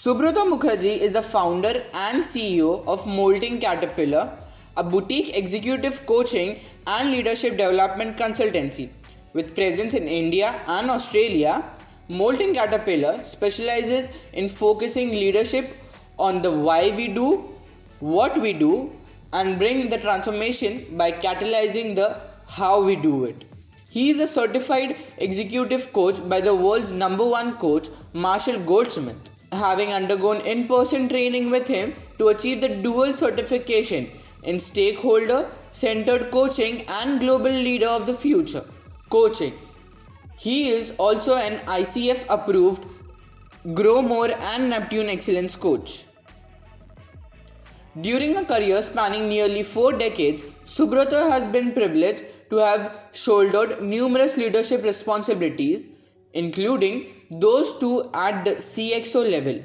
Subroto Mukherjee is the founder and CEO of Moulting Caterpillar, a boutique executive coaching and leadership development consultancy. With presence in India and Australia, Moulting Caterpillar specializes in focusing leadership on the why we do, what we do, and bring the transformation by catalyzing the how we do it. He is a certified executive coach by the world's number one coach, Marshall Goldsmith, having undergone in person training with him to achieve the dual certification in stakeholder centered coaching and global leader of the future. Coaching. He is also an ICF approved Growmore and Neptune Excellence coach. During a career spanning nearly four decades, Subroto has been privileged to have shouldered numerous leadership responsibilities, including those two at the CXO level.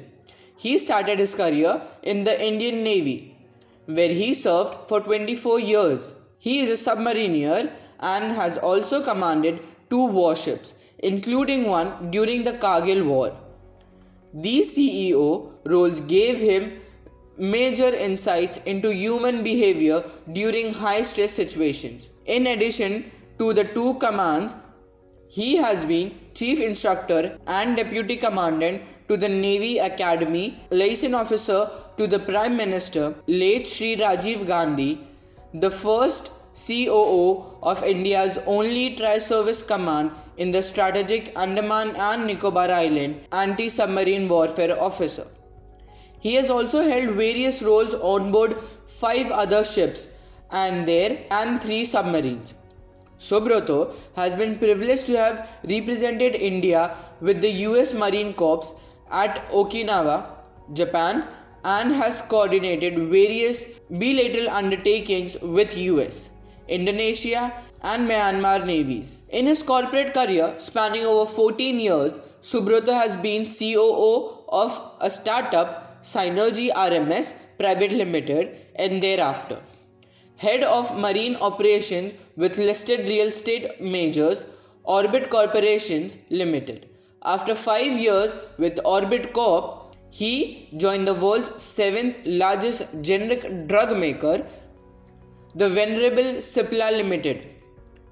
He started his career in the Indian Navy, where he served for 24 years. He is a submariner and has also commanded two warships, including one during the Kargil War. These CEO roles gave him major insights into human behavior during high stress situations. In addition to the two commands, he has been Chief Instructor and Deputy Commandant to the Navy Academy, Liaison Officer to the Prime Minister, late Sri Rajiv Gandhi, the first COO of India's only tri service command in the strategic Andaman and Nicobar Island anti submarine warfare officer. He has also held various roles on board five other ships and there and three submarines. Subroto has been privileged to have represented India with the US Marine Corps at Okinawa, Japan and has coordinated various bilateral undertakings with US, Indonesia and Myanmar navies. In his corporate career spanning over 14 years, Subroto has been COO of a startup Synergy RMS Private Limited and thereafter. Head of Marine Operations with listed real estate majors Orbit Corporations Limited. After five years with Orbit Corp, he joined the world's seventh largest generic drug maker, the Venerable Cipla Limited.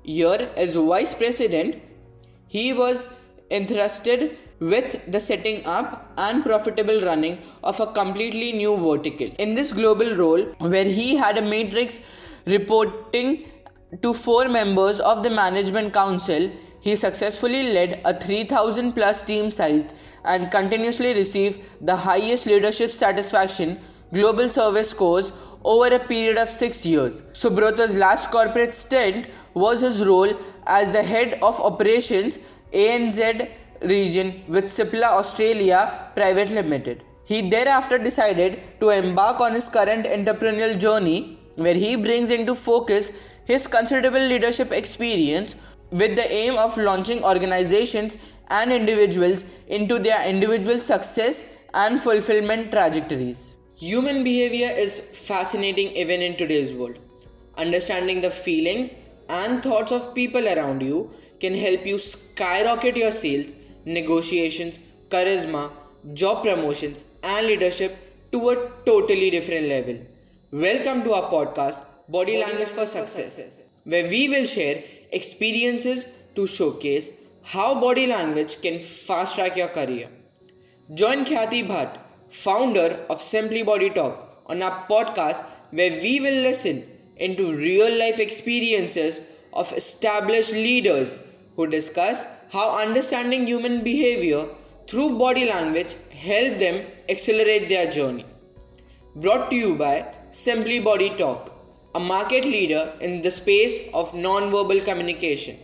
Here, as vice president, he was entrusted with the setting up and profitable running of a completely new vertical. In this global role, where he had a matrix reporting to four members of the management council, he successfully led a 3000 plus team sized and continuously received the highest leadership satisfaction global service scores over a period of 6 years. Subroto's last corporate stint was his role as the head of operations ANZ region with Cipla Australia Private Limited. He thereafter decided to embark on his current entrepreneurial journey where he brings into focus his considerable leadership experience with the aim of launching organizations and individuals into their individual success and fulfillment trajectories. Human behavior is fascinating even in today's world. Understanding the feelings and thoughts of people around you can help you skyrocket your sales negotiations, charisma, job promotions, and leadership to a totally different level. Welcome to our podcast, Body Language for Success, where we will share experiences to showcase how body language can fast track your career. Join Khyati Bhatt, founder of Simply Body Talk, on our podcast where we will listen into real life experiences of established leaders who discuss how understanding human behavior through body language help them accelerate their journey. Brought to you by Simply Body Talk, a market leader in the space of non-verbal communication.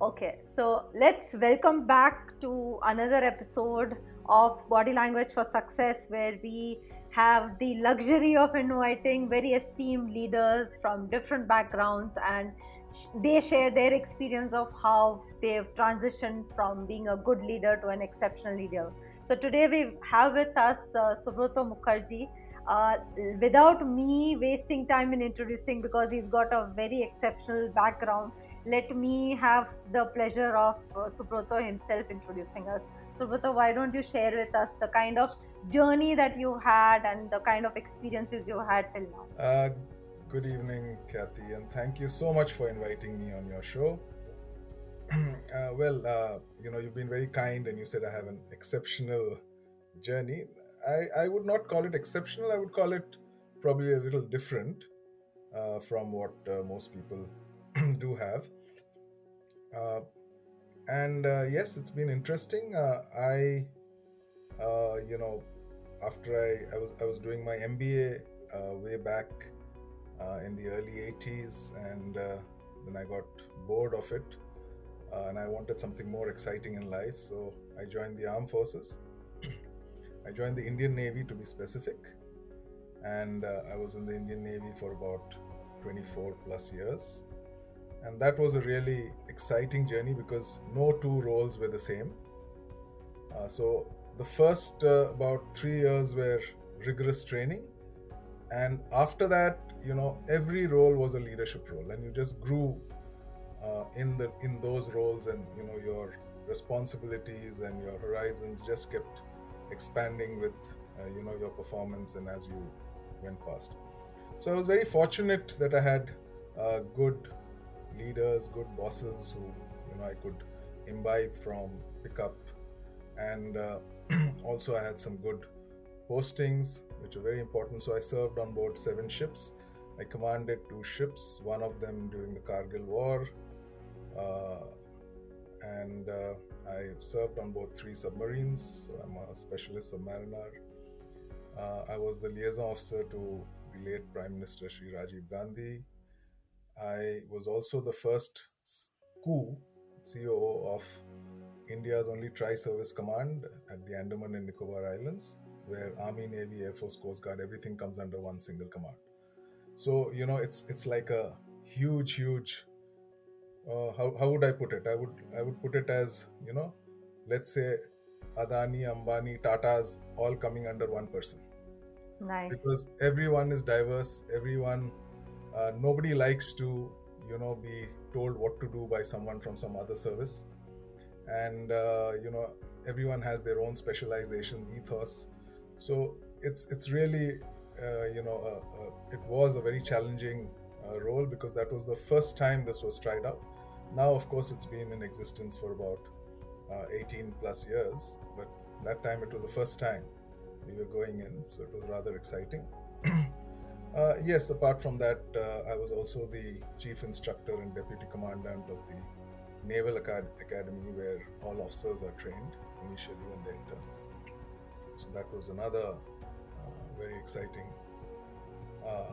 Okay, so let's welcome back to another episode of Body Language for Success, where we have the luxury of inviting very esteemed leaders from different backgrounds and they share their experience of how they've transitioned from being a good leader to an exceptional leader. So today we have with us uh, Subroto Mukherjee. Uh, without me wasting time in introducing, because he's got a very exceptional background, let me have the pleasure of uh, Subroto himself introducing us. Subroto, why don't you share with us the kind of journey that you had and the kind of experiences you had till now? Uh, good evening, Khyati, and thank you so much for inviting me on your show. uh, well, uh, you know, you've been very kind and you said I have an exceptional journey. I, I would not call it exceptional, I would call it probably a little different uh, from what uh, most people do have. Uh, and uh, yes, it's been interesting. I, you know, after I, I was I was doing my MBA way back in the early 80s, and then I got bored of it uh, and I wanted something more exciting in life, so I joined the armed forces. I joined the Indian Navy to be specific, and uh, I was in the Indian Navy for about 24 plus years. And that was a really exciting journey because no two roles were the same. Uh, so the first uh, about three years were rigorous training, and after that, you know, every role was a leadership role, and you just grew uh, in the in those roles and you know your responsibilities and your horizons just kept expanding with uh, you know your performance and as you went past. So i was very fortunate that i had uh, good leaders good bosses who you know i could imbibe from pick up. And uh, also i had some good postings which are very important. So i served on board seven ships i commanded two ships one of them during the kargil war uh, and uh, I served on both three submarines, so I'm a specialist submariner. Uh, I was the liaison officer to the late Prime Minister Sri Rajiv Gandhi. I was also the first coup COO of India's only tri-service command at the Andaman and Nicobar Islands, where Army, Navy, Air Force, Coast Guard, everything comes under one single command. So you know, it's it's like a huge, huge uh, how, how would I put it? I would I would put it as you know, let's say Adani, Ambani, Tata's all coming under one person. Nice. Because everyone is diverse. Everyone, uh, nobody likes to you know be told what to do by someone from some other service, and uh, you know everyone has their own specialization ethos. So it's it's really you know uh, uh, it was a very challenging role because that was the first time this was tried out now, of course, it's been in existence for about uh, 18 plus years, but that time it was the first time we were going in, so it was rather exciting. uh, yes, apart from that, uh, I was also the chief instructor and deputy commandant of the Naval Acad- Academy, where all officers are trained initially when they enter. So that was another uh, very exciting, uh,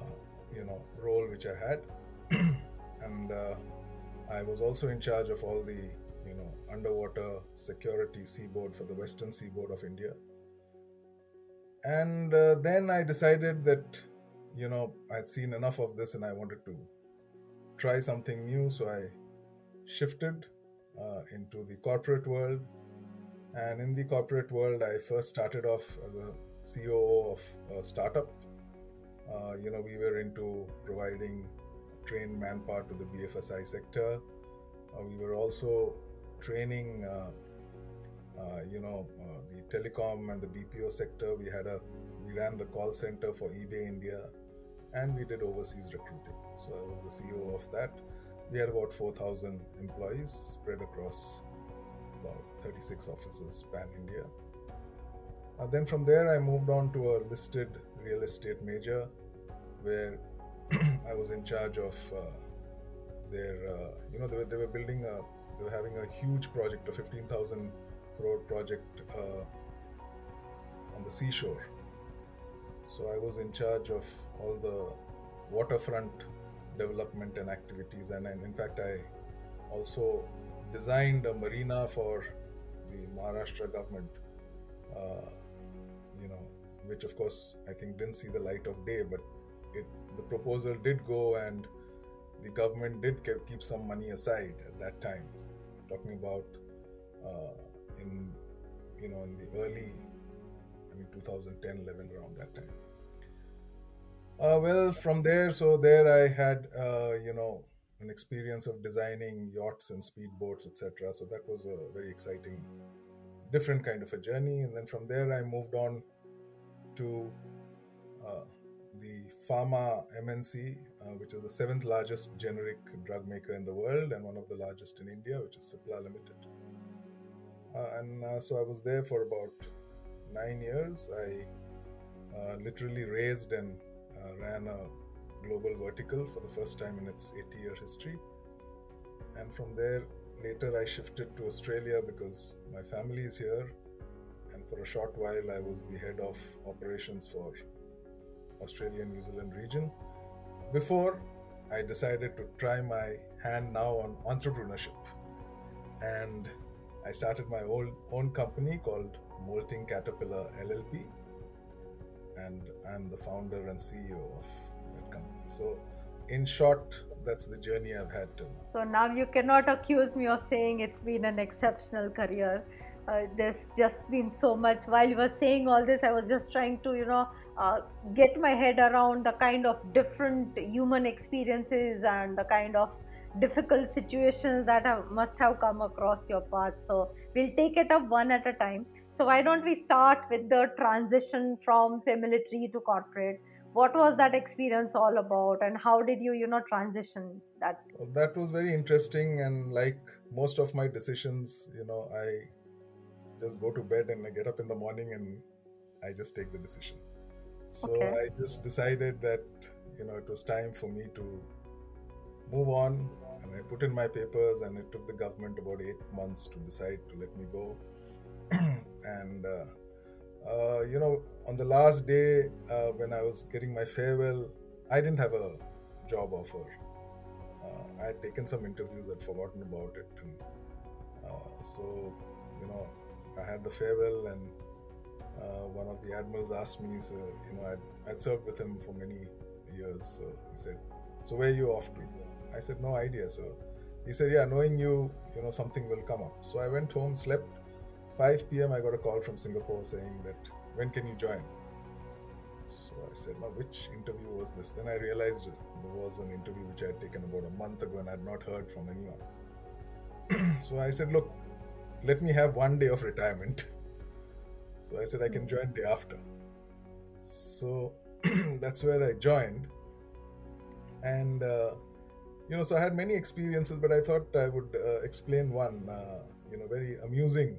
you know, role which I had, and uh, I was also in charge of all the, you know, underwater security seaboard for the western seaboard of India. And uh, then I decided that, you know, I'd seen enough of this and I wanted to try something new. So I shifted uh, into the corporate world. And in the corporate world, I first started off as a COO of a startup. Uh, you know, we were into providing trained manpower to the BFSI sector. Uh, we were also training, uh, uh, you know, uh, the telecom and the BPO sector. We had a, we ran the call center for eBay India, and we did overseas recruiting. So I was the CEO of that. We had about 4,000 employees spread across about 36 offices pan India. Uh, then from there, I moved on to a listed real estate major where I was in charge of uh, their, uh, you know, they were, they were building a, they were having a huge project, a 15,000 crore project uh, on the seashore. So I was in charge of all the waterfront development and activities, and, and in fact, I also designed a marina for the Maharashtra government. Uh, you know, which of course I think didn't see the light of day, but it the proposal did go and the government did keep some money aside at that time. I'm talking about uh, in you know in the early, I mean 2010, 11 around that time. Uh, well, from there, so there I had uh, you know an experience of designing yachts and speedboats, etc. So that was a very exciting different kind of a journey. And then from there, I moved on to uh, the pharma MNC, uh, which is the seventh largest generic drug maker in the world and one of the largest in India, which is Cipla Limited. Uh, and uh, so I was there for about nine years. I uh, literally raised and uh, ran a global vertical for the first time in its 80 year history. And from there, later I shifted to Australia because my family is here. For a short while, I was the head of operations for Australia New Zealand region. Before I decided to try my hand now on entrepreneurship. And I started my own, own company called Moulting Caterpillar LLP. And I'm the founder and CEO of that company. So, in short, that's the journey I've had till now. So now you cannot accuse me of saying it's been an exceptional career. Uh, there's just been so much. While you were saying all this, I was just trying to, you know, uh, get my head around the kind of different human experiences and the kind of difficult situations that have, must have come across your path. So we'll take it up one at a time. So why don't we start with the transition from say military to corporate? What was that experience all about, and how did you, you know, transition that? That was very interesting, and like most of my decisions, you know, I just go to bed and I get up in the morning and I just take the decision. So Okay. I just decided that you know it was time for me to move on, and I put in my papers, and it took the government about eight months to decide to let me go. and uh, uh, you know, on the last day uh, when I was getting my farewell, I didn't have a job offer. Uh, I had taken some interviews, had forgotten about it, and uh, so you know, I had the farewell and uh, one of the admirals asked me, so you know, I'd, I'd served with him for many years. So he said, "So where are you off to?" I said, "No idea." So he said, "Yeah, knowing you, you know, something will come up." So I went home, slept. 5 p.m. I got a call from Singapore saying that when can you join? So I said, "No, which interview was this?" Then I realized there was an interview which I had taken about a month ago and I had not heard from anyone. so I said, "Look, let me have one day of retirement." So I said I can join day after. So that's where I joined, and uh, you know, so I had many experiences, but I thought I would uh, explain one, uh, you know, very amusing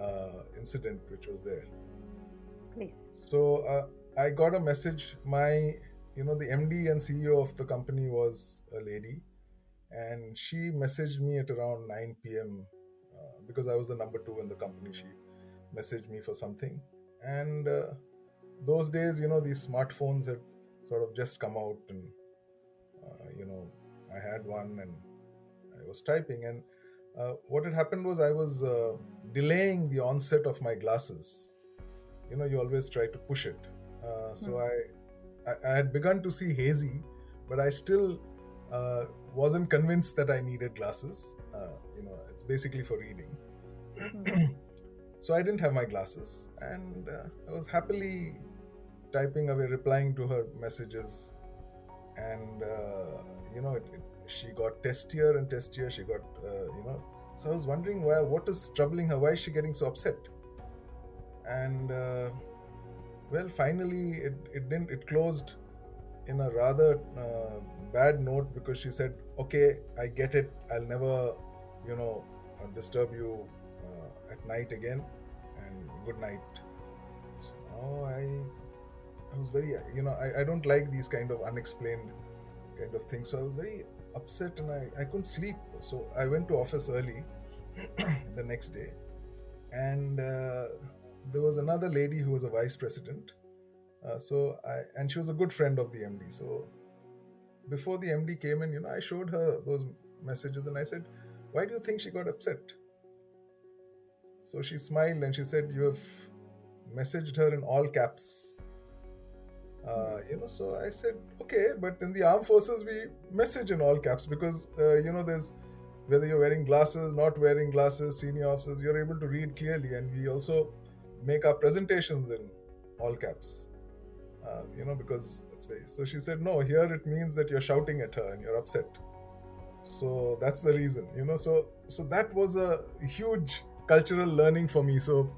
uh, incident which was there. Please. So uh, I got a message. My, you know, the MD and CEO of the company was a lady, and she messaged me at around 9 p.m. Uh, because I was the number two in the company. She messaged me for something, and uh, those days, you know, these smartphones had sort of just come out, and uh, you know, I had one, and I was typing, and uh, what had happened was I was uh, delaying the onset of my glasses. You know, you always try to push it. Uh, so I, I, I had begun to see hazy, but I still uh, wasn't convinced that I needed glasses. You know, it's basically for reading. so I didn't have my glasses, and uh, I was happily typing away, replying to her messages, and uh, you know, it, it, she got testier and testier. She got, uh, you know, so I was wondering why, what is troubling her? Why is she getting so upset? And uh, well, finally, it, it didn't. It closed in a rather uh, bad note because she said, "Okay, I get it. I'll never, you know, uh, disturb you uh, at night again, and good night." So I, I was very, you know, I, I don't like these kind of unexplained kind of things. So I was very upset and I, I couldn't sleep. So I went to office early the next day, and uh, there was another lady who was a vice president. Uh, so I and she was a good friend of the MD. So before the MD came in, you know, I showed her those messages and I said, "Why do you think she got upset?" So she smiled and she said, "You have messaged her in all caps." Uh, you know, so I said, "Okay, but in the armed forces, we message in all caps because uh, you know there's." Whether you're wearing glasses, not wearing glasses, senior officers, you're able to read clearly, and we also make our presentations in all caps uh, you know because it's very so she said no here it means that you're shouting at her and you're upset so that's the reason you know so so that was a huge cultural learning for me. So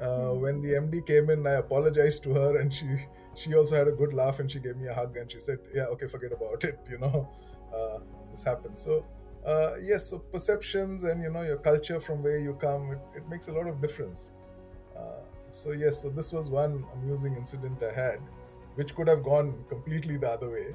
uh, Hmm. when the MD came in, I apologized to her, and she she also had a good laugh, and she gave me a hug, and she said, "Yeah, okay, forget about it. You know, uh, this happens." So uh, yes, so perceptions and you know your culture from where you come, it, it makes a lot of difference. Uh, so yes, so this was one amusing incident I had, which could have gone completely the other way,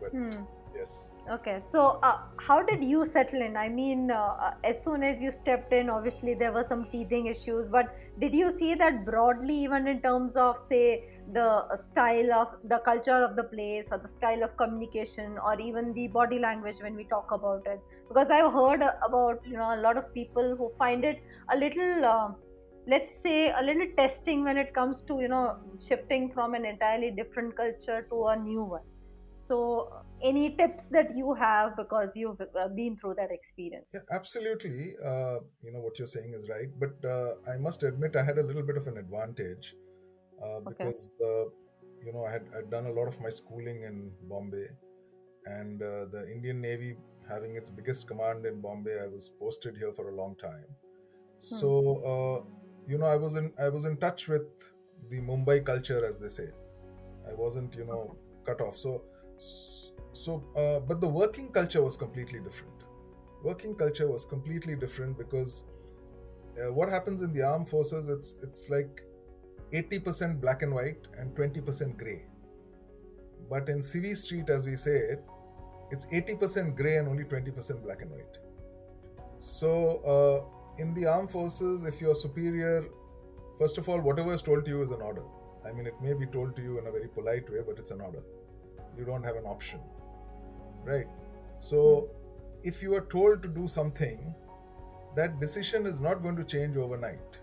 but Hmm. yes. Okay, so uh, how did you settle in? I mean, uh, uh, as soon as you stepped in, obviously there were some teething issues, but did you see that broadly, even in terms of, say, the style of the culture of the place or the style of communication or even the body language when we talk about it? Because I've heard about, you know, a lot of people who find it a little. Uh, let's say a little testing when it comes to you know shifting from an entirely different culture to a new one so any tips that you have because you've uh, been through that experience Yeah, absolutely. Uh, you know what you're saying is right, but uh, I must admit I had a little bit of an advantage uh, Okay. because uh, you know I had I'd done a lot of my schooling in Bombay, and uh, the Indian Navy having its biggest command in Bombay, I was posted here for a long time. So uh, you know I was in I was in touch with the Mumbai culture, as they say. I wasn't you know cut off. So so uh, but the working culture was completely different. Working culture was completely different because uh, what happens in the armed forces it's it's like 80% black and white and 20% gray. But in civvy street as we say it it's 80% gray and only 20% black and white. So uh, in the armed forces if you're superior first of all whatever is told to you is an order. I mean it may be told to you in a very polite way but it's an order you don't have an option right? So if you are told to do something that decision is not going to change overnight.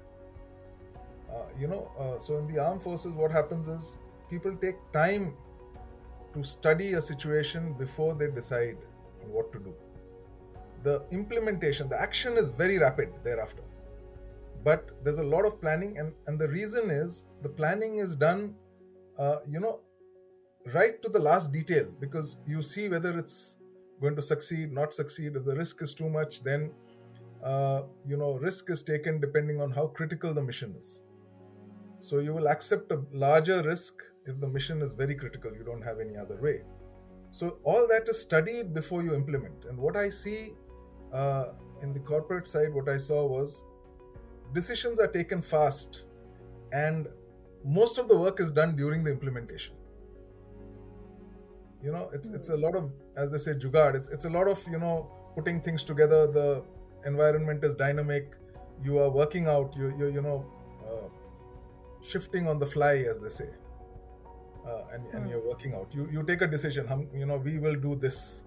Uh, you know uh, so in the armed forces what happens is people take time to study a situation before they decide on what to do. The implementation the action is very rapid thereafter. But there's a lot of planning and and the reason is the planning is done uh, you know right to the last detail because you see whether it's going to succeed not succeed. If the risk is too much then uh, you know risk is taken depending on how critical the mission is. So you will accept a larger risk if the mission is very critical. You don't have any other way. So all that is studied before you implement. And what i see uh, in the corporate side what i saw was decisions are taken fast and most of the work is done during the implementation you know it's it's a lot of as they say jugad it's, it's a lot of you know putting things together. The environment is dynamic. You are working out. You you, you know uh, shifting on the fly as they say. Uh, and, and Hmm. you're working out. You you take a decision. You know we will do this.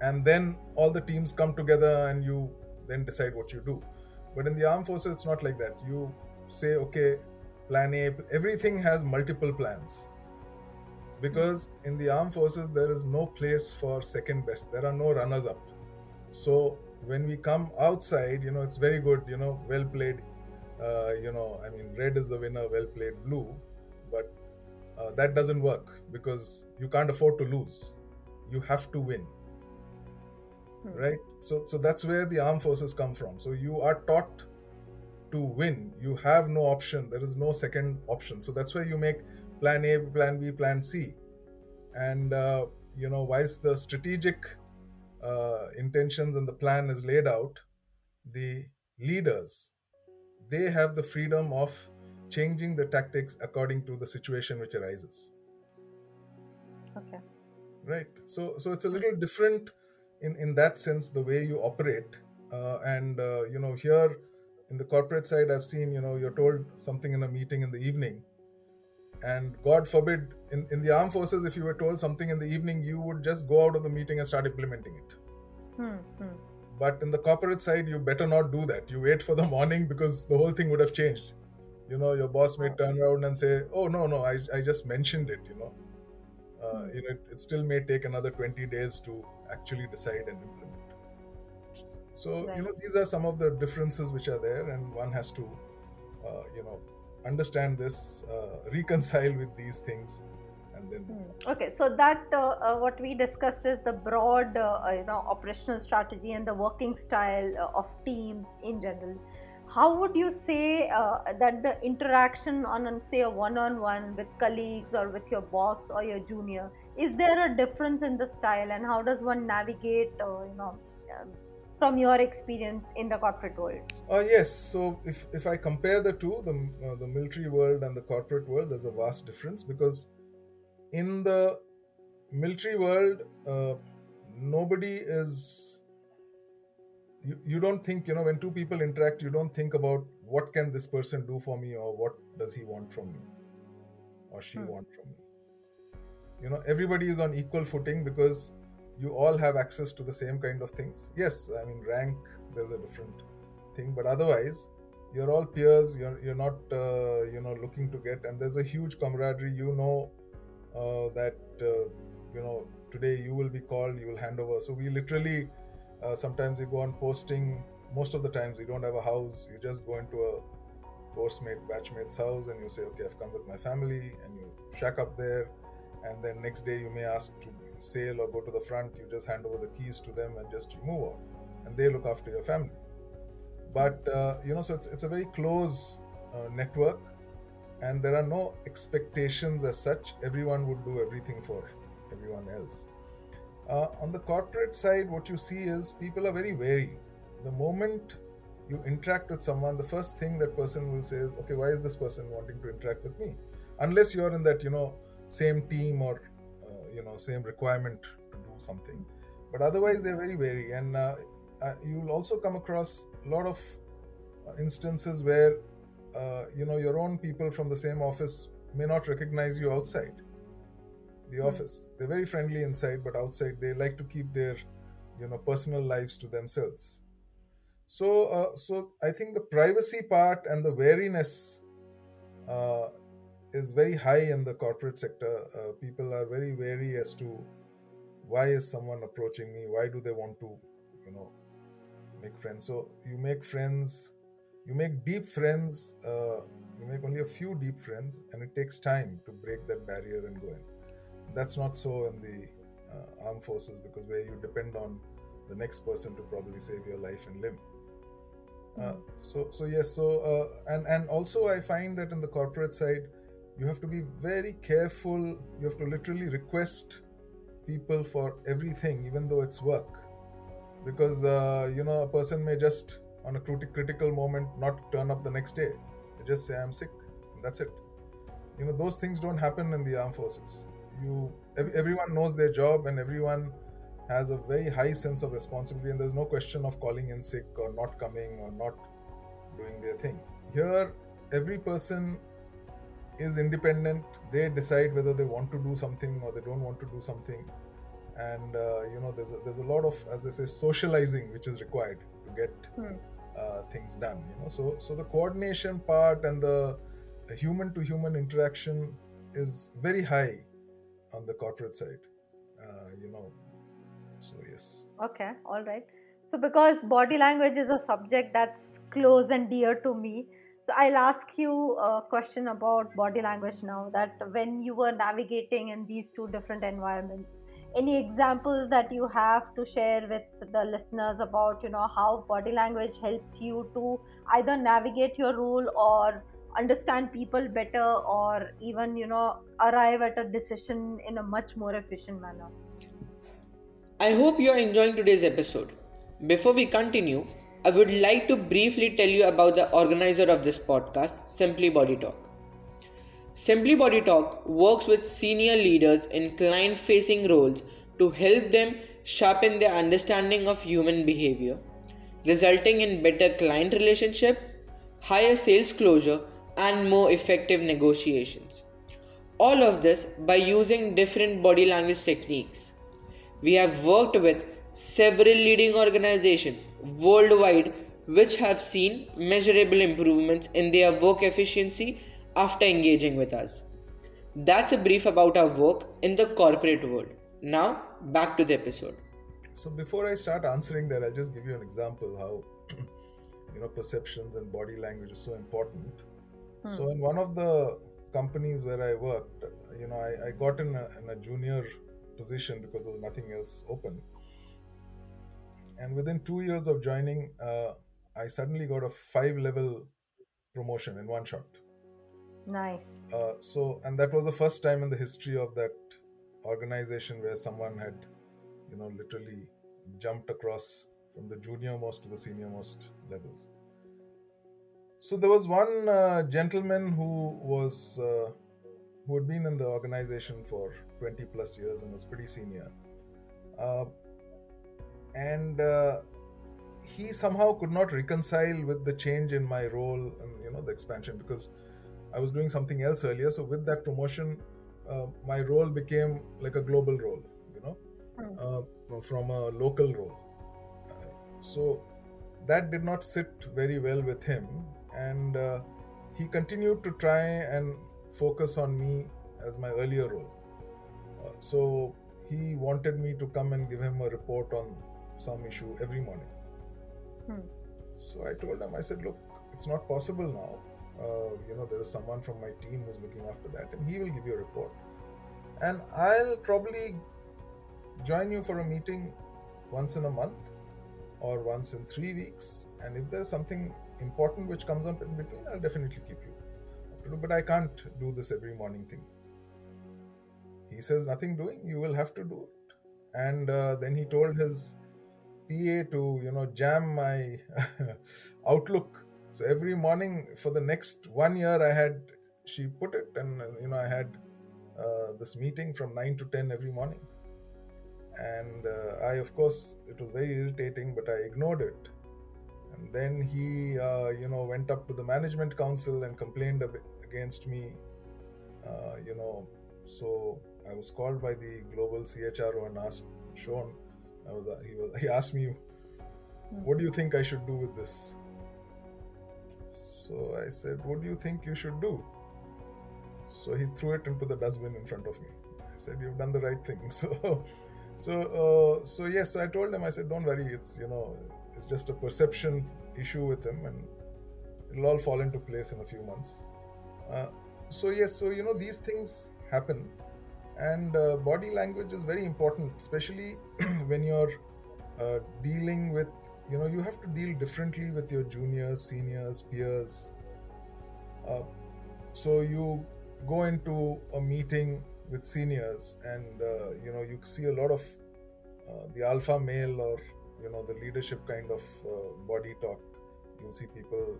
And then all the teams come together and you then decide what you do. But in the armed forces it's not like that. You say okay plan a. Everything has multiple plans because in the armed forces there is no place for second best. There are no runners up. So when we come outside you know it's very good you know well played uh, you know i mean red is the winner well played blue. But uh, that doesn't work because you can't afford to lose. You have to win. Hmm. right? So so that's where the armed forces come from. So you are taught to win. You have no option. There is no second option. So that's why you make plan a plan b plan c. And uh, you know whilst the strategic uh, intentions and the plan is laid out the leaders they have the freedom of changing the tactics according to the situation which arises. Okay. Right. So so it's a little different in in that sense the way you operate. Uh, and uh, you know here in the corporate side i've seen you know you're told something in a meeting in the evening and god forbid in, in the armed forces if you were told something in the evening you would just go out of the meeting and start implementing it hmm. Hmm. but in the corporate side you better not do that you wait for the morning because the whole thing would have changed you know your boss may turn around and say oh no no i, I just mentioned it you know uh, you know it, it still may take another 20 days to actually decide and implement so Right. you know these are some of the differences which are there and one has to uh, you know understand this uh, reconcile with these things and then. Hmm. Okay, so that uh, uh, what we discussed is the broad, uh, uh, you know, operational strategy and the working style of teams in general. how would you say that the interaction on, say, a one-on-one with colleagues or with your boss or your junior is there a difference in the style, and how does one navigate, you know, um, from your experience in the corporate world? Uh, yes. So if, if I compare the two, the uh, the military world and the corporate world, there's a vast difference because in the military world, uh, nobody is you, you don't think you know when two people interact you don't think about what can this person do for me or what does he want from me or she hmm. want from me you know everybody is on equal footing because you all have access to the same kind of things yes i mean rank there's a different thing but otherwise you're all peers you're, you're not uh, you know looking to get and there's a huge camaraderie you know uh, that uh, you know today you will be called you will hand over so we literally uh, sometimes you go on posting. Most of the times you don't have a house. You just go into a postmate, batchmate's house, and you say, "Okay, I've come with my family," and you shack up there. And then next day you may ask to sail or go to the front. You just hand over the keys to them and just move on, and they look after your family. But uh, you know, so it's it's a very close uh, network, and there are no expectations as such. Everyone would do everything for everyone else. Uh, on the corporate side, what you see is people are very wary. The moment you interact with someone, the first thing that person will say is, "Okay, why is this person wanting to interact with me?" Unless you're in that you know same team or you know same requirement to do something, but otherwise they're very wary, and uh, uh you'll also come across a lot of uh, instances where uh, you know your own people from the same office may not recognize you outside the mm. office. They're very friendly inside, but outside they like to keep their, you know, personal lives to themselves. So, uh, so I think the privacy part and the wariness uh, is very high in the corporate sector. Uh, people are very wary as to why is someone approaching me? Why do they want to, you know, make friends? So you make friends, you make deep friends. Uh, you make only a few deep friends, and it takes time to break that barrier and go in that's not so in the uh, armed forces because where you depend on the next person to probably save your life and limb uh, so so yes so uh, and and also i find that in the corporate side you have to be very careful. You have to literally request people for everything even though it's work. Because uh, you know a person may just on a critical moment not turn up the next day. They just say i'm sick and that's it. You know those things don't happen in the armed forces. You everyone knows their job and everyone has a very high sense of responsibility and there's no question of calling in sick or not coming or not doing their thing. Here every person is independent they decide whether they want to do something or they don't want to do something. And uh, you know there's a, there's a lot of as they say socializing which is required to get hmm. uh, things done you know. So so the coordination part and the, human to human interaction is very high on the corporate side uh, you know. So yes. Okay all right. So because body language is a subject that's close and dear to me so i'll ask you a question about body language now that when you were navigating in these two different environments any examples that you have to share with the listeners about you know how body language helped you to either navigate your role or understand people better or even you know arrive at a decision in a much more efficient manner? I hope you are enjoying today's episode. Before we continue i would like to briefly tell you about the organizer of this podcast simply body talk simply body talk works with senior leaders in client facing roles to help them sharpen their understanding of human behavior resulting in better client relationship higher sales closure and more effective negotiations. All of this by using different body language techniques. We have worked with several leading organizations worldwide which have seen measurable improvements in their work efficiency after engaging with us. That's a brief about our work in the corporate world. Now, back to the episode. So, before I start answering that, I'll just give you an example how you know perceptions and body language is so important Hmm. So in one of the companies where I worked, you know, I, I got in a, in a junior position because there was nothing else open. And within two years of joining, uh, I suddenly got a five level promotion in one shot. Nice. Uh, so, and that was the first time in the history of that organization where someone had, you know, literally jumped across from the junior most to the senior most levels. So there was one uh, gentleman who was uh, who had been in the organization for 20 plus years and was pretty senior, uh, and uh, he somehow could not reconcile with the change in my role and you know the expansion because I was doing something else earlier. So with that promotion, uh, my role became like a global role, you know, Hmm. uh, from a local role. Uh, so that did not sit very well with him, and uh, he continued to try and focus on me as my earlier role. Uh, so he wanted me to come and give him a report on some issue every morning. Hmm. So I told him, I said, look, it's not possible now. Uh, you know, there is someone from my team who's looking after that, and he will give you a report. And I'll probably join you for a meeting once in a month or once in three weeks. And if there's something important which comes up in between, I'll definitely keep you. up to do. But I can't do this every morning thing. He says, nothing doing, you will have to do it. And uh, then he told his PA to, you know, jam my Outlook. So every morning for the next one year, I had, she put it, and, you know, I had uh, this meeting from 9 to 10 every morning. And uh, I, of course, it was very irritating, but I ignored it. And then he, uh, you know, went up to the management council and complained against me. Uh, you know, so I was called by the global CHRO and asked Sean. I was, he was, he asked me, "What do you think I should do with this?" So I said, "What do you think you should do?" So he threw it into the dustbin in front of me. I said, "You've done the right thing." So, so, uh, so yes. So I told him. I said, "Don't worry. It's you know, it's just a perception issue with him, and it'll all fall into place in a few months." Uh, so yes. So you know, these things happen, and uh, body language is very important, especially when you're uh, dealing with. You know, you have to deal differently with your juniors, seniors, peers. Uh, so you go into a meeting with seniors and uh, you know you see a lot of uh, the alpha male or you know the leadership kind of uh, body talk you'll see people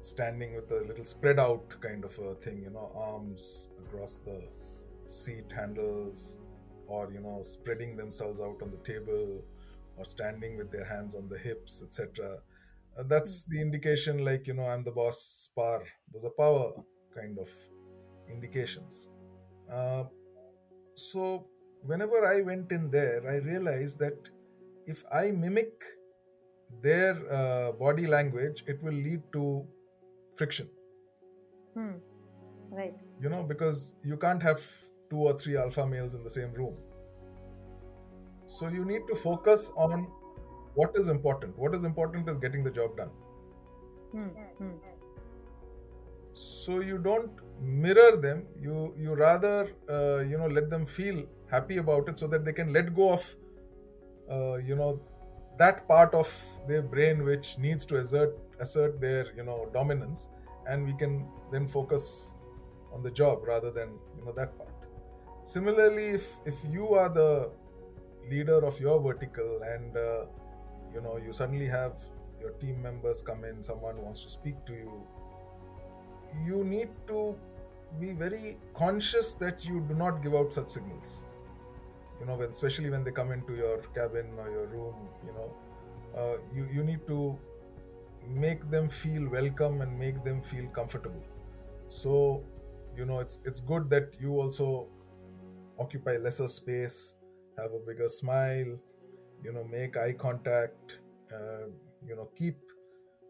standing with a little spread out kind of a thing you know arms across the seat handles or you know spreading themselves out on the table or standing with their hands on the hips etc uh, that's the indication like you know i'm the boss par. There's a power kind of indications. Uh, so whenever i went in there i realized that if i mimic their uh, body language it will lead to friction. Hmm. Right. you know because you can't have two or three alpha males in the same room. So you need to focus on what is important. What is important is getting the job done. Hmm. Hmm. so you don't mirror them. You you rather uh, you know let them feel happy about it so that they can let go of uh, you know that part of their brain which needs to assert assert their you know dominance. And we can then focus on the job rather than you know that part similarly if if you are the leader of your vertical and uh, you know you suddenly have your team members come in someone wants to speak to you you need to be very conscious that you do not give out such signals. You know when especially when they come into your cabin or your room you know uh, you you need to make them feel welcome and make them feel comfortable. So you know it's it's good that you also occupy lesser space have a bigger smile you know make eye contact uh, you know keep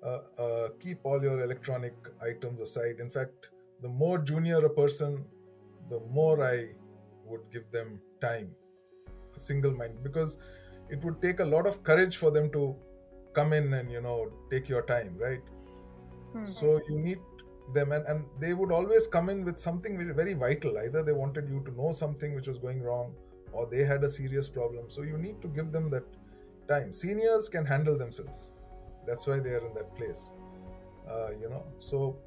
uh, uh, keep all your electronic items aside in fact the more junior a person the more i would give them time a single mind because it would take a lot of courage for them to come in and you know take your time right Hmm. so you need them and, and they would always come in with something very, vital. Either they wanted you to know something which was going wrong or they had a serious problem. So you need to give them that time. Seniors can handle themselves. That's why they are in that place uh, you know. So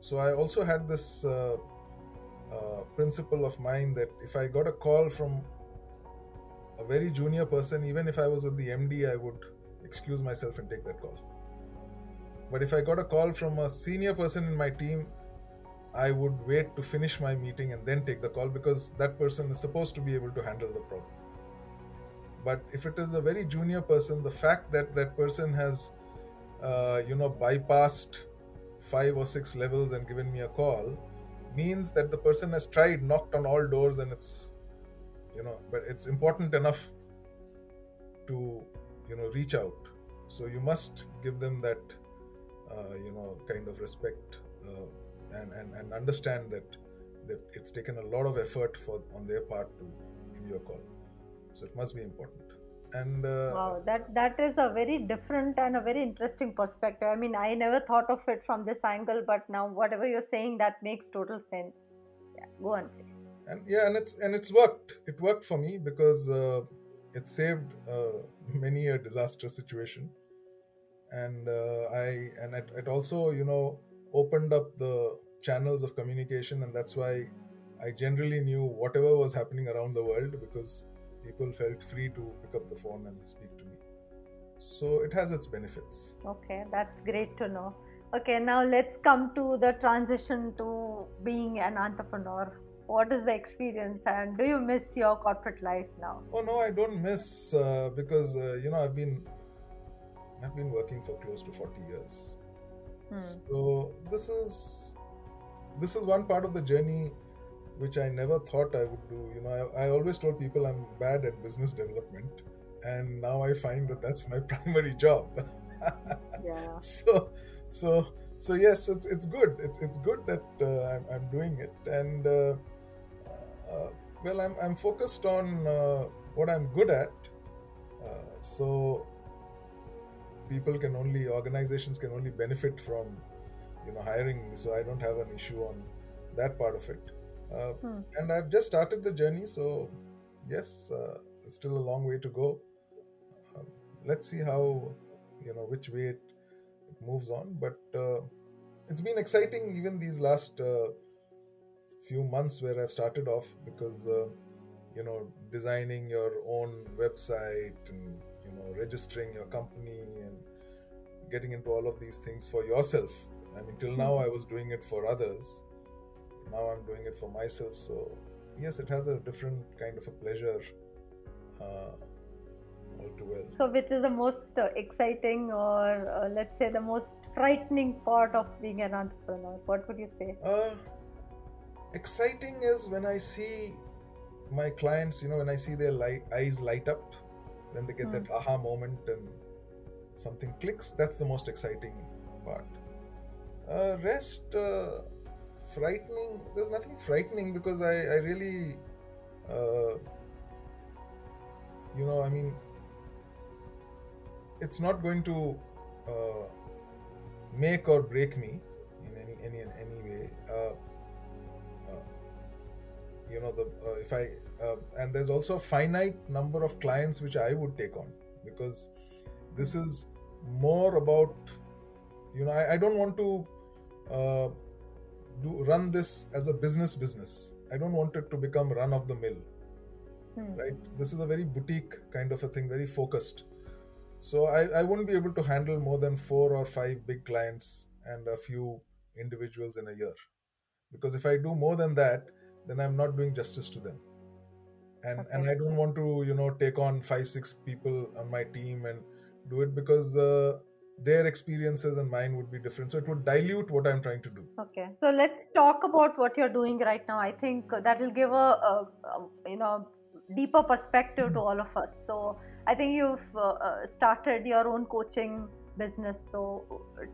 so i also had this uh, uh, principle of mine that if i got a call from a very junior person even if i was with the md i would excuse myself and take that call but if i got a call from a senior person in my team i would wait to finish my meeting and then take the call because that person is supposed to be able to handle the problem. But if it is a very junior person the fact that that person has uh, you know bypassed five or six levels and given me a call means that the person has tried knocked on all doors and it's you know but it's important enough to you know reach out. So you must give them that you know kind of respect uh, and, and and understand that it's taken a lot of effort for on their part to give you a call. So it must be important. And uh, wow that that is a very different and a very interesting perspective. I mean i never thought of it from this angle but now whatever you're saying that makes total sense. Yeah go on and yeah and it's and it's worked. It worked for me because uh, it saved uh, many a disaster situation and uh, i and it, it also you know opened up the channels of communication and that's why i generally knew whatever was happening around the world because people felt free to pick up the phone and speak to me. So it has its benefits. Okay, that's great to know. Okay, now let's come to the transition to being an entrepreneur. What is the experience, and do you miss your corporate life now? Oh no, I don't miss uh, because uh, you know I've been I've been working for close to forty years. Hmm. So this is this is one part of the journey which I never thought I would do. You know, I, I always told people I'm bad at business development, and now I find that that's my primary job. yeah. So, so, so yes, it's it's good. It's it's good that uh, I'm I'm doing it, and uh, uh, well, I'm I'm focused on uh, what I'm good at. Uh, so people can only organizations can only benefit from you know hiring me so i don't have an issue on that part of it uh, hmm. And I've just started the journey, so yes, uh, still a long way to go. Um, let's see how, you know, which way it, it moves on. But uh, it's been exciting even these last uh, few months where I've started off because, uh, you know, designing your own website and, know, registering your company and getting into all of these things for yourself. I mean, till now hmm. I was doing it for others now I'm doing it for myself. So yes, it has a different kind of a pleasure. Uh, all too well. So, which is the most uh, exciting, or uh, let's say the most frightening part of being an entrepreneur? What would you say? Uh, exciting is when I see my clients. You know, when I see their light, eyes light up, when they get that hmm. aha moment and something clicks. That's the most exciting part. Uh, rest uh, frightening there's nothing frightening because i i really uh, you know i mean it's not going to uh, make or break me in any any any way uh you know the uh, if i uh, and there's also a finite number of clients which i would take on because this is more about you know i, I don't want to do run this as a business business. I don't want it to become run of the mill. Hmm. Right? This is a very boutique kind of a thing, very focused. So I, I wouldn't be able to handle more than four or five big clients and a few individuals in a year. Because if I do more than that, then I'm not doing justice to them. And okay. and I don't want to, you know, take on five, six people on my team and do it because uh, their experiences and mine would be different. So it would dilute what i'm trying to do. Okay. So let's talk about what you're doing right now. I think that will give a, a, a you know deeper perspective to all of us. So i think you've uh, uh, started your own coaching business so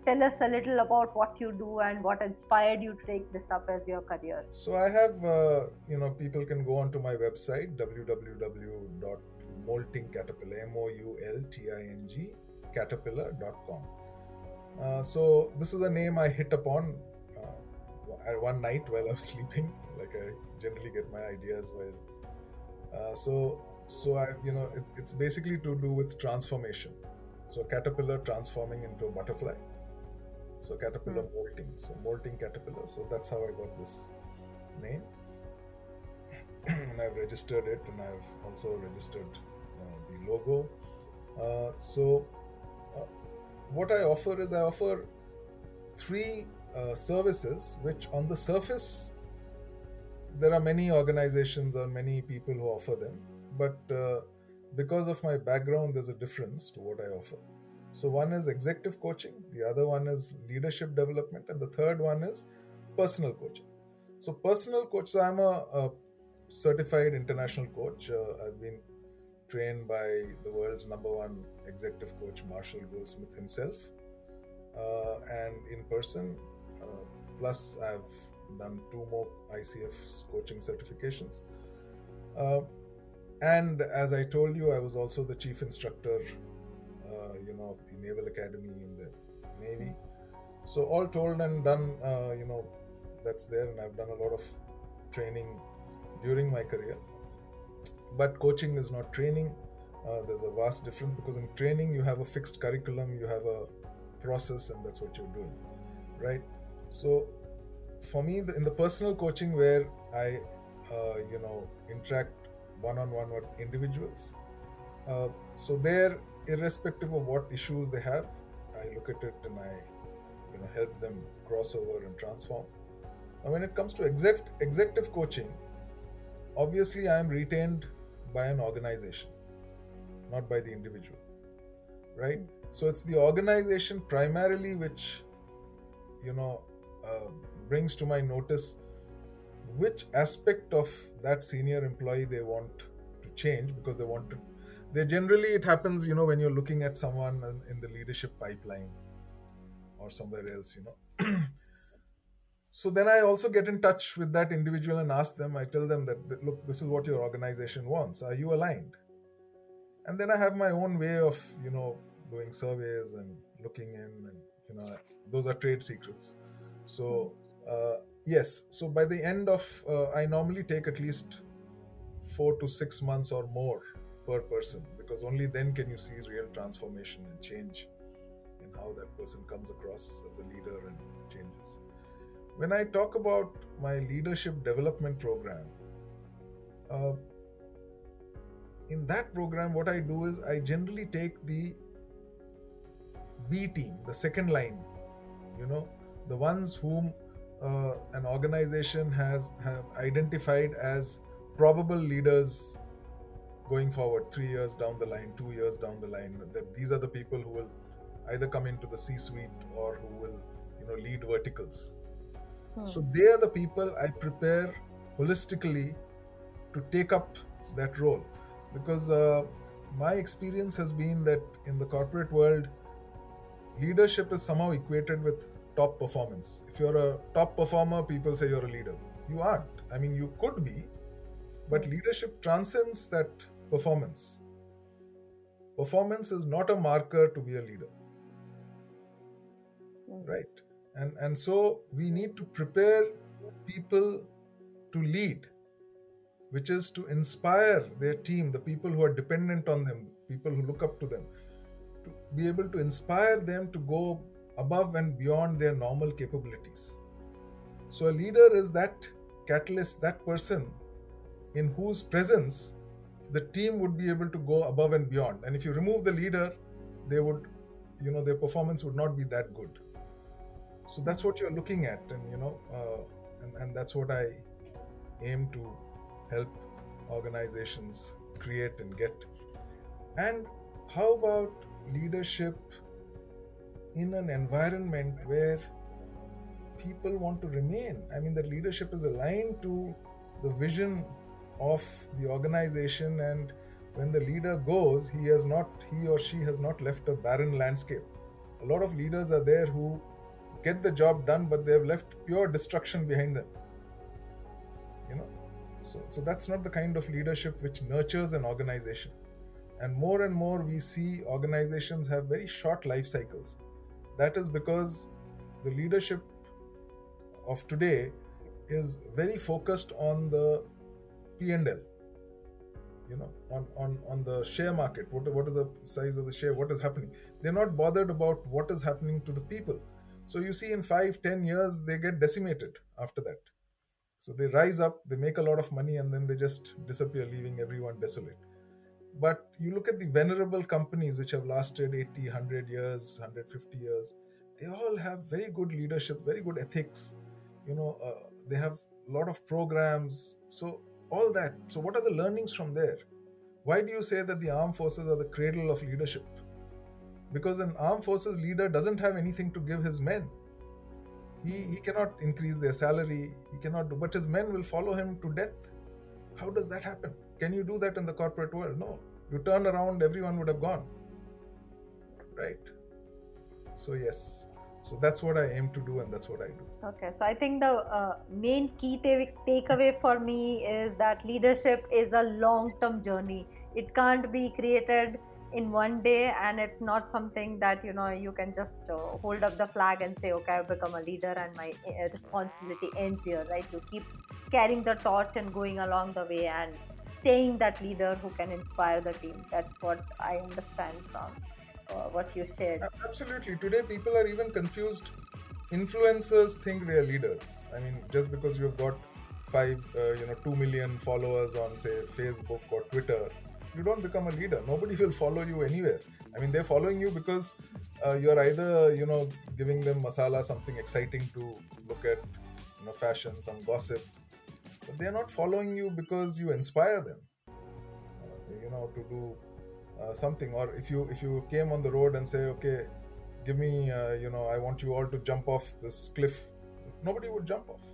tell us a little about what you do and what inspired you to take this up as your career so i have uh, you know people can go onto my website www.moulting m-o-u-l-t-i-n-g caterpillar.com. Uh, so this is a name I hit upon uh, one night while I was sleeping. Like I generally get my ideas while. Uh, so so I you know it, it's basically to do with transformation. So caterpillar transforming into a butterfly. So caterpillar mm. molting. So molting caterpillar. So that's how I got this name. and I've registered it, and I've also registered uh, the logo. Uh, so uh, what I offer is I offer three uh, services which on the surface there are many organizations or many people who offer them but uh, because of my background there's a difference to what i offer. So one is executive coaching the other one is leadership development and the third one is personal coaching. So personal coach so i'm a, a certified international coach. Uh, i've been trained by the world's number one executive coach marshall goldsmith himself uh, and in person. Uh, plus i've done two more ICF coaching certifications. And as I told you, I was also the chief instructor, uh, you know, of the Naval Academy in the Navy. So all told and done, uh, you know, that's there, and I've done a lot of training during my career. But coaching is not training. Uh, there's a vast difference because in training you have a fixed curriculum, you have a process, and that's what you're doing, right? So for me, in the personal coaching where I, uh, you know, interact one-on-one with individuals, uh, so there, irrespective of what issues they have, I look at it and I, you know, help them cross over and transform. Now, when it comes to exec- executive coaching, obviously I am retained by an organization, not by the individual, right? So it's the organization primarily which, you know, uh, brings to my notice which aspect of that senior employee they want to change because they want to they generally it happens you know when you're looking at someone in the leadership pipeline or somewhere else you know. So then i also get in touch with that individual and ask them i tell them that look this is what your organization wants. Are you aligned? And then i have my own way of you know doing surveys and looking in and you know those are trade secrets. So uh, yes, so by the end of, uh, I normally take at least four to six months or more per person because only then can you see real transformation and change in how that person comes across as a leader and changes. When I talk about my leadership development program, uh, in that program, what I do is I generally take the B team, the second line, you know, the ones whom uh, an organization has have identified as probable leaders going forward three years down the line two years down the line that these are the people who will either come into the c suite or who will you know lead verticals hmm. so they are the people i prepare holistically to take up that role because uh, my experience has been that in the corporate world leadership is somehow equated with top performance. If you're a top performer, people say you're a leader. You aren't. I mean, you could be, but leadership transcends that performance. Performance is not a marker to be a leader. Hmm. Right? And, and so we need to prepare people to lead, which is to inspire their team, the people who are dependent on them, people who look up to them, to be able to inspire them to go above and beyond their normal capabilities. So, a leader is that catalyst, that person in whose presence the team would be able to go above and beyond. And if you remove the leader, they would, you know, their performance would not be that good. So that's what you're looking at, and you know, uh, and, and that's what I aim to help organizations create and get. And how about leadership in an environment where people want to remain. I mean, the leadership is aligned to the vision of the organization, and when the leader goes, he has not, he or she has not left a barren landscape. A lot of leaders are there who get the job done, but they have left pure destruction behind them. You know, so so that's not the kind of leadership which nurtures an organization. And more and more, we see organizations have very short life cycles that is because the leadership of today is very focused on the p&l you know on on on the share market. What, what is the size of the share? What is happening? They're not bothered about what is happening to the people. So you see in five ten years they get decimated after that. So they rise up they make a lot of money and then they just disappear leaving everyone desolate but you look at the venerable companies which have lasted 80 100 years 150 years they all have very good leadership very good ethics you know uh, they have a lot of programs so all that. So, what are the learnings from there? Why do you say that the armed forces are the cradle of leadership? Because an armed forces leader doesn't have anything to give his men. He, he cannot increase their salary, he cannot do, but his men will follow him to death. How does that happen? Can you do that in the corporate world? No. You turn around, everyone would have gone. Right? So, yes, so that's what i aim to do and that's what i do okay so i think the uh, main key take- takeaway for me is that leadership is a long term journey it can't be created in one day and it's not something that you know you can just uh, hold up the flag and say okay i've become a leader and my uh, responsibility ends here right you keep carrying the torch and going along the way and staying that leader who can inspire the team that's what i understand from uh, what you shared. Absolutely. Today, people are even confused. Influencers think they are leaders. I mean, just because you've got five, uh, you know, two million followers on, say, Facebook or Twitter, you don't become a leader. Nobody will follow you anywhere. I mean, they're following you because uh, you're either, you know, giving them masala, something exciting to look at, you know, fashion, some gossip. But they're not following you because you inspire them, uh, you know, to do uh, something or if you if you came on the road and say okay give me uh, you know i want you all to jump off this cliff nobody would jump off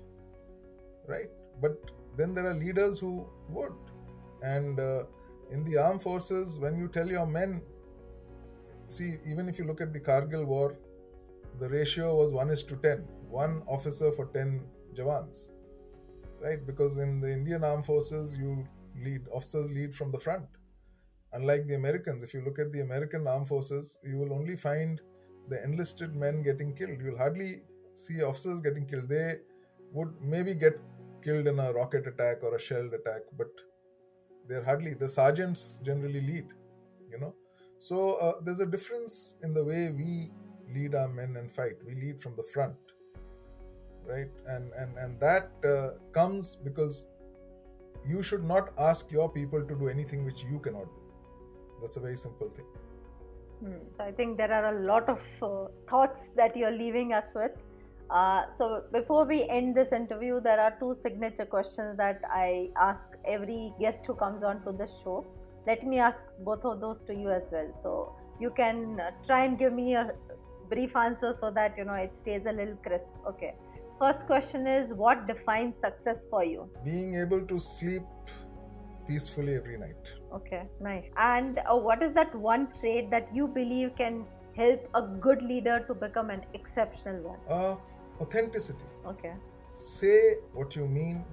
right but then there are leaders who would and uh, in the armed forces when you tell your men see even if you look at the kargil war the ratio was 1 is to 10 one officer for 10 jawans right because in the indian armed forces you lead officers lead from the front unlike the Americans, if you look at the American armed forces, you will only find the enlisted men getting killed. You'll hardly see officers getting killed. They would maybe get killed in a rocket attack or a shelled attack, but they're hardly the sergeants generally lead. You know, so uh, there's a difference in the way we lead our men and fight. We lead from the front, right? And and and that uh, comes because you should not ask your people to do anything which you cannot do that's a very simple thing hmm. so i think there are a lot of uh, thoughts that you're leaving us with uh, so before we end this interview there are two signature questions that i ask every guest who comes on to the show let me ask both of those to you as well so you can uh, try and give me a brief answer so that you know it stays a little crisp okay first question is what defines success for you being able to sleep peacefully every night. Okay, nice. And uh, what is that one trait that you believe can help a good leader to become an exceptional one? Uh, authenticity. Okay. Say what you mean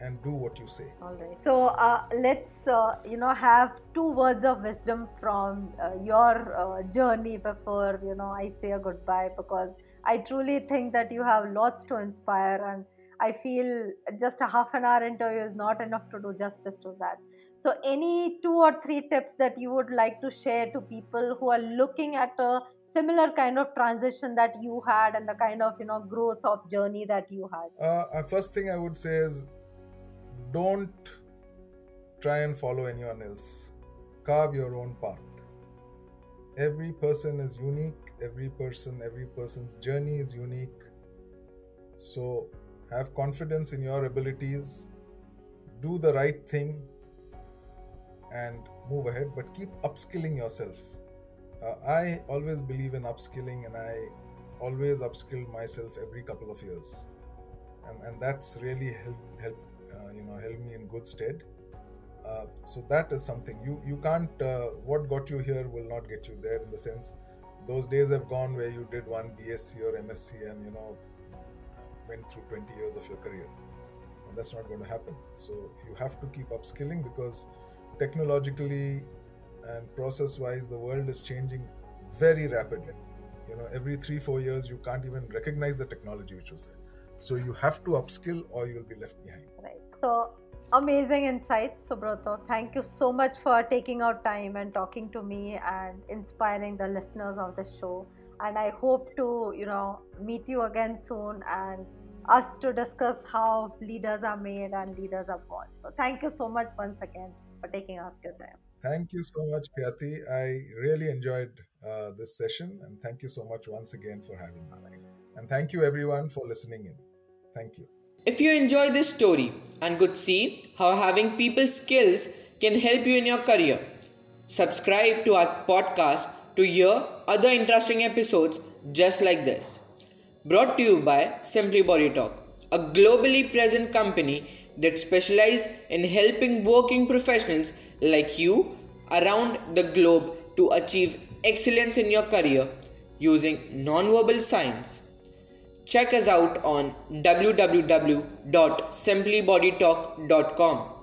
and do what you say. All right. So uh, let's uh, you know have two words of wisdom from uh, your uh, journey before you know I say a goodbye because I truly think that you have lots to inspire and I feel just a half an hour interview is not enough to do justice to that. So, any two or three tips that you would like to share to people who are looking at a similar kind of transition that you had and the kind of you know growth of journey that you had? Uh, first thing I would say is don't try and follow anyone else. Carve your own path. Every person is unique. Every person, every person's journey is unique. So have confidence in your abilities, do the right thing, and move ahead, but keep upskilling yourself. Uh, I always believe in upskilling, and I always upskill myself every couple of years, and and that's really help help you know help me in good stead. Uh, so that is something you you can't. Uh, what got you here will not get you there. In the sense, those days have gone where you did one BSc or MSc, and you know went through 20 years of your career. And that's not going to happen. So you have to keep upskilling because technologically and process wise, the world is changing very rapidly. You know, every three, four years, you can't even recognize the technology which was there. So you have to upskill or you'll be left behind. Right. So amazing insights, Subroto. Thank you so much for taking out time and talking to me and inspiring the listeners of the show. And I hope to, you know, meet you again soon and us to discuss how leaders are made and leaders are born. So thank you so much once again for taking out your time. Thank you so much, Khyati. I really enjoyed uh, this session, and thank you so much once again for having me. And thank you, everyone, for listening in. Thank you. If you enjoy this story and could see how having people skills can help you in your career, subscribe to our podcast to hear other interesting episodes just like this. Brought to you by Simply Body Talk, a globally present company that specializes in helping working professionals like you around the globe to achieve excellence in your career using nonverbal signs. Check us out on www.simplybodytalk.com.